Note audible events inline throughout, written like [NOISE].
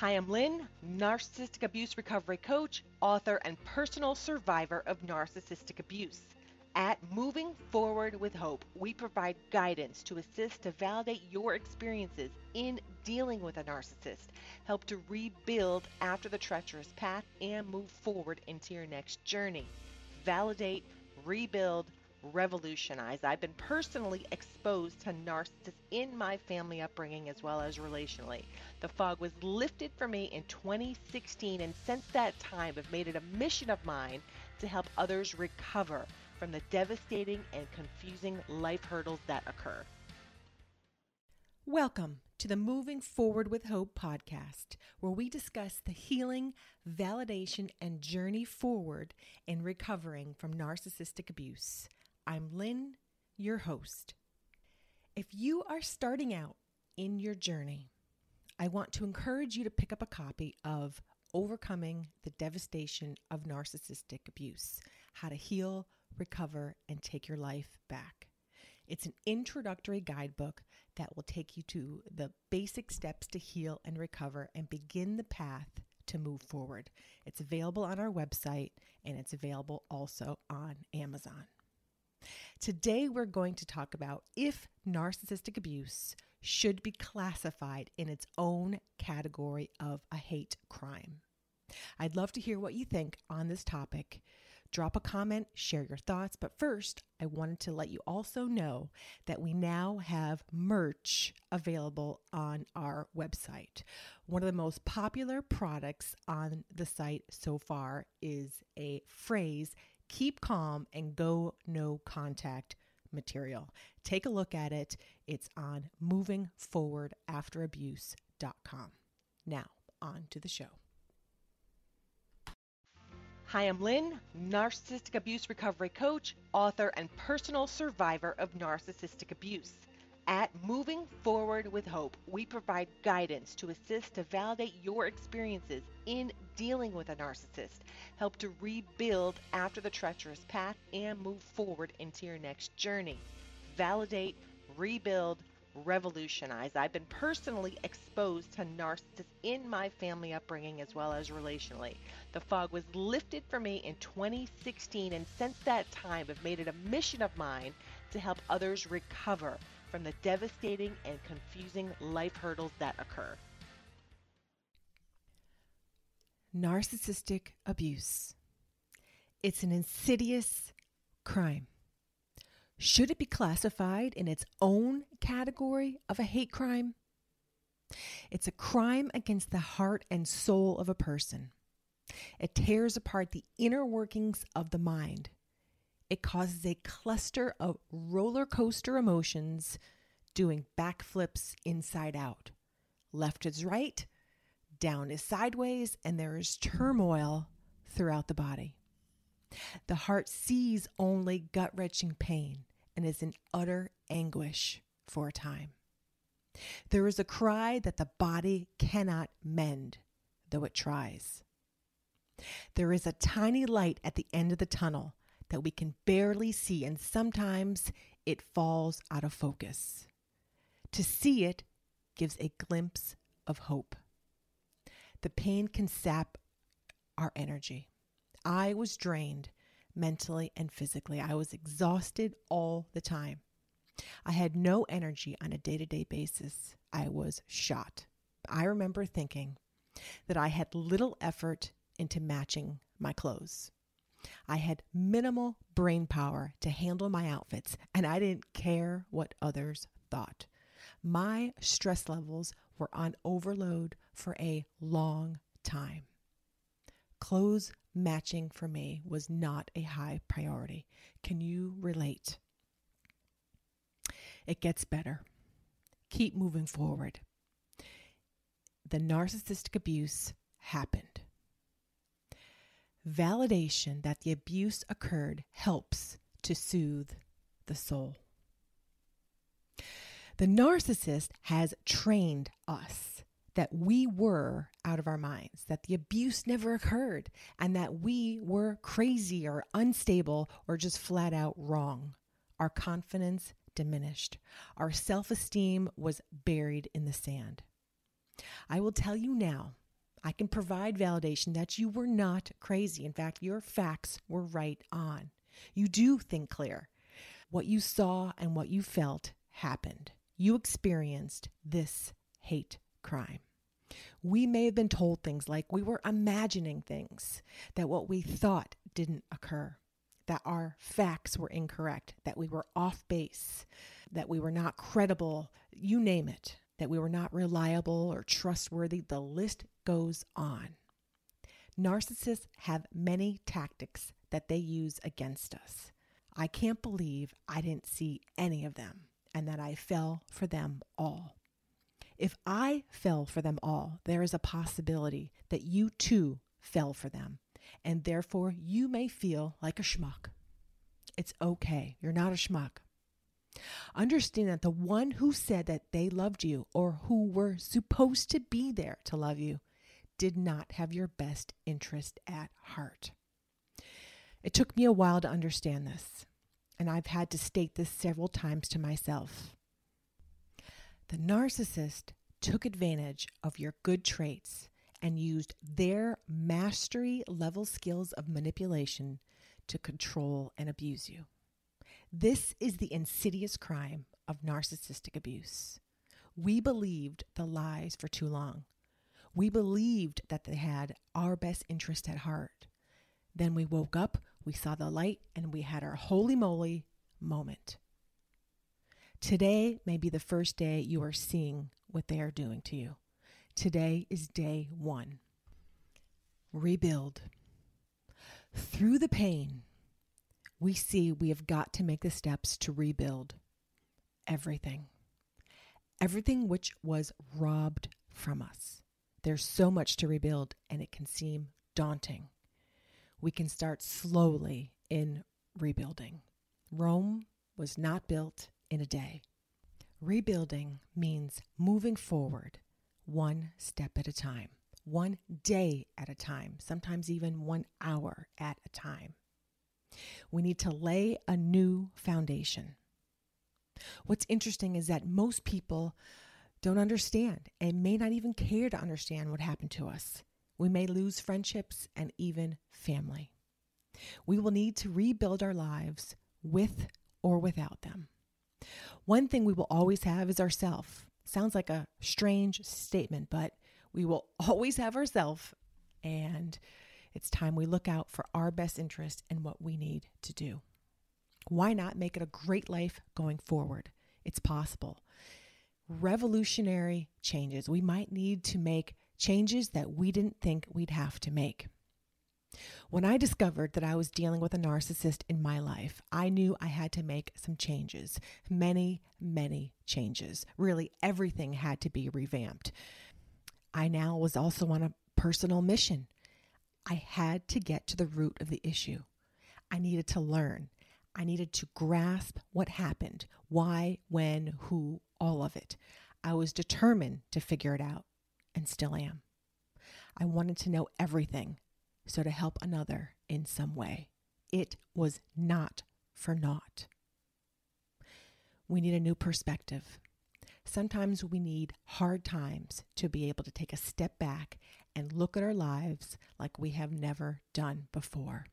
Hi, I'm Lynn, narcissistic abuse recovery coach, author, and personal survivor of narcissistic abuse. At Moving Forward with Hope, we provide guidance to assist to validate your experiences in dealing with a narcissist, help to rebuild after the treacherous path, and move forward into your next journey. Validate, rebuild, revolutionize. I've been personally exposed to narcissists in my family upbringing as well as relationally. The fog was lifted for me in 2016, and since that time, I've made it a mission of mine to help others recover from the devastating and confusing life hurdles that occur. Welcome to the Moving Forward with Hope podcast, where we discuss the healing, validation, and journey forward in recovering from narcissistic abuse. I'm Lynn, your host. If you are starting out in your journey, I want to encourage you to pick up a copy of Overcoming the Devastation of Narcissistic Abuse How to Heal, Recover, and Take Your Life Back. It's an introductory guidebook that will take you to the basic steps to heal and recover and begin the path to move forward. It's available on our website and it's available also on Amazon. Today, we're going to talk about if narcissistic abuse should be classified in its own category of a hate crime. I'd love to hear what you think on this topic. Drop a comment, share your thoughts. But first, I wanted to let you also know that we now have merch available on our website. One of the most popular products on the site so far is a phrase keep calm and go no contact material. Take a look at it. It's on movingforwardafterabuse.com. Now, on to the show. Hi, I'm Lynn, narcissistic abuse recovery coach, author, and personal survivor of narcissistic abuse. At Moving Forward with Hope, we provide guidance to assist to validate your experiences in dealing with a narcissist, help to rebuild after the treacherous path, and move forward into your next journey. Validate, rebuild, revolutionize. I've been personally exposed to narcissists in my family upbringing as well as relationally. The fog was lifted for me in 2016, and since that time, I've made it a mission of mine to help others recover from the devastating and confusing life hurdles that occur. Narcissistic abuse. It's an insidious crime. Should it be classified in its own category of a hate crime? It's a crime against the heart and soul of a person. It tears apart the inner workings of the mind it causes a cluster of roller coaster emotions doing backflips inside out. Left is right, down is sideways, and there is turmoil throughout the body. The heart sees only gut wrenching pain and is in utter anguish for a time. There is a cry that the body cannot mend, though it tries. There is a tiny light at the end of the tunnel that we can barely see, and sometimes it falls out of focus. To see it gives a glimpse of hope. The pain can sap our energy. I was drained mentally and physically. I was exhausted all the time. I had no energy on a day to day basis. I was shot. I remember thinking that I had little effort into matching my clothes. I had minimal brain power to handle my outfits, and I didn't care what others thought. My stress levels were on overload for a long time. Clothes matching for me was not a high priority. Can you relate? It gets better. Keep moving forward. The narcissistic abuse happened. Validation that the abuse occurred helps to soothe the soul. The narcissist has trained us that we were out of our minds, that the abuse never occurred, and that we were crazy or unstable or just flat out wrong. Our confidence diminished. Our self esteem was buried in the sand. I will tell you now I can provide validation that you were not crazy. In fact, your facts were right on. You do think clear. What you saw and what you felt happened. You experienced this hate crime. We may have been told things like we were imagining things, that what we thought didn't occur, that our facts were incorrect, that we were off base, that we were not credible, you name it, that we were not reliable or trustworthy. The list goes on. Narcissists have many tactics that they use against us. I can't believe I didn't see any of them and that I fell for them all. If I fell for them all, there is a possibility that you too fell for them, and therefore you may feel like a schmuck. It's okay. You're not a schmuck. Understand that the one who said that they loved you or who were supposed to be there to love you did not have your best interest at heart. It took me a while to understand this, and I've had to state this several times to myself. The narcissist took advantage of your good traits and used their mastery level skills of manipulation to control and abuse you. This is the insidious crime of narcissistic abuse. We believed the lies for too long. We believed that they had our best interest at heart. Then we woke up, we saw the light, and we had our holy moly moment. Today may be the first day you are seeing what they are doing to you. Today is day one. Rebuild. Through the pain, we see we have got to make the steps to rebuild everything. Everything which was robbed from us. There's so much to rebuild, and it can seem daunting. We can start slowly in rebuilding. Rome was not built in a day. Rebuilding means moving forward one step at a time, one day at a time, sometimes even one hour at a time. We need to lay a new foundation. What's interesting is that most people don't understand and may not even care to understand what happened to us. We may lose friendships and even family. We will need to rebuild our lives with or without them. One thing we will always have is ourself. Sounds like a strange statement, but we will [LAUGHS] always have ourself and it's time we look out for our best interest and what we need to do. Why not make it a great life going forward? It's possible. Revolutionary changes. We might need to make changes that we didn't think we'd have to make. When I discovered that I was dealing with a narcissist in my life, I knew I had to make some changes. Many, many changes. Really, everything had to be revamped. I now was also on a personal mission. I had to get to the root of the issue. I needed to learn. I needed to grasp what happened, why, when, who, all of it. I was determined to figure it out and still am. I wanted to know everything so to help another in some way. It was not for naught. We need a new perspective. Sometimes we need hard times to be able to take a step back and look at our lives like we have never done before.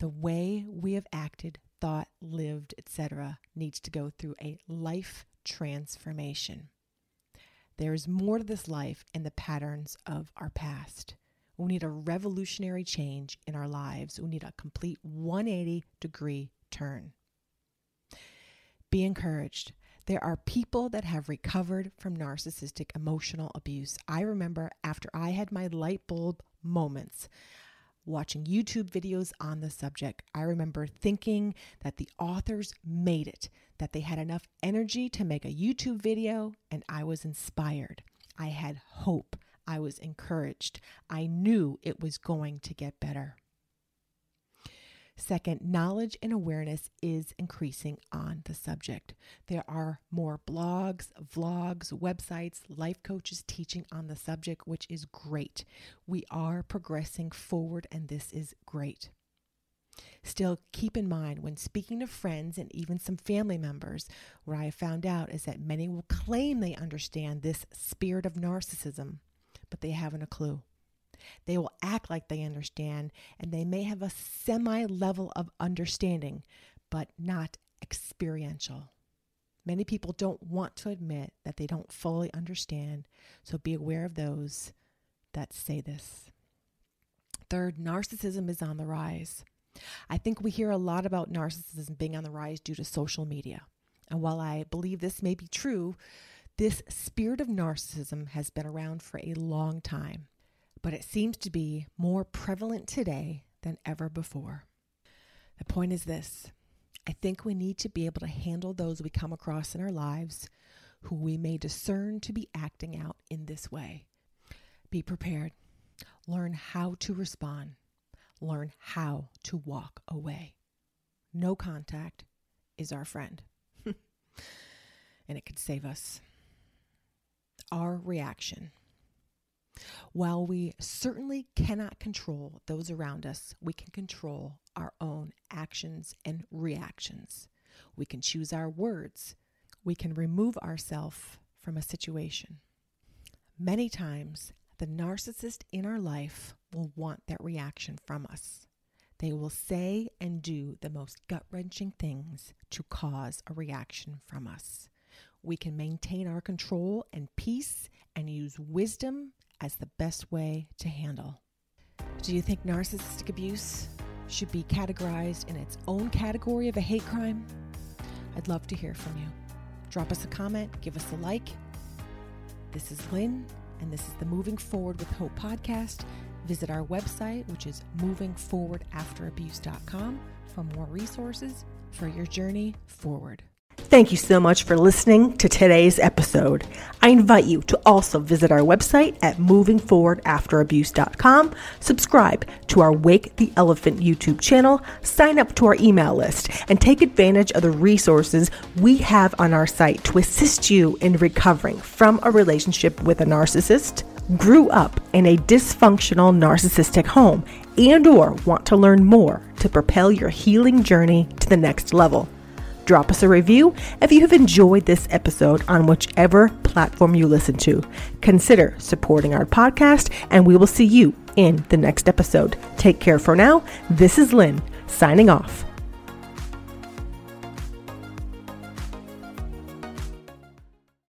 The way we have acted, thought, lived, etc., needs to go through a life transformation. There is more to this life and the patterns of our past. We need a revolutionary change in our lives. We need a complete 180 degree turn. Be encouraged. There are people that have recovered from narcissistic emotional abuse. I remember after I had my light bulb moments watching YouTube videos on the subject, I remember thinking that the authors made it, that they had enough energy to make a YouTube video, and I was inspired. I had hope. I was encouraged. I knew it was going to get better. Second, knowledge and awareness is increasing on the subject. There are more blogs, vlogs, websites, life coaches teaching on the subject, which is great. We are progressing forward, and this is great. Still, keep in mind when speaking to friends and even some family members, what I have found out is that many will claim they understand this spirit of narcissism, but they haven't a clue. They will act like they understand, and they may have a semi level of understanding, but not experiential. Many people don't want to admit that they don't fully understand, so be aware of those that say this. Third, narcissism is on the rise. I think we hear a lot about narcissism being on the rise due to social media. And while I believe this may be true, this spirit of narcissism has been around for a long time, but it seems to be more prevalent today than ever before. The point is this I think we need to be able to handle those we come across in our lives who we may discern to be acting out in this way. Be prepared. Learn how to respond. Learn how to walk away. No contact is our friend, [LAUGHS] and it could save us. Our reaction. While we certainly cannot control those around us, we can control our own actions and reactions. We can choose our words. We can remove ourselves from a situation. Many times, the narcissist in our life will want that reaction from us. They will say and do the most gut wrenching things to cause a reaction from us. We can maintain our control and peace and use wisdom as the best way to handle. Do you think narcissistic abuse should be categorized in its own category of a hate crime? I'd love to hear from you. Drop us a comment, give us a like. This is Lynn, and this is the Moving Forward with Hope podcast. Visit our website, which is movingforwardafterabuse.com, for more resources for your journey forward. Thank you so much for listening to today's episode. I invite you to also visit our website at movingforwardafterabuse.com, subscribe to our Wake the Elephant YouTube channel, sign up to our email list, and take advantage of the resources we have on our site to assist you in recovering from a relationship with a narcissist, grew up in a dysfunctional narcissistic home, and or want to learn more to propel your healing journey to the next level. Drop us a review if you have enjoyed this episode on whichever platform you listen to. Consider supporting our podcast, and we will see you in the next episode. Take care for now. This is Lynn, signing off.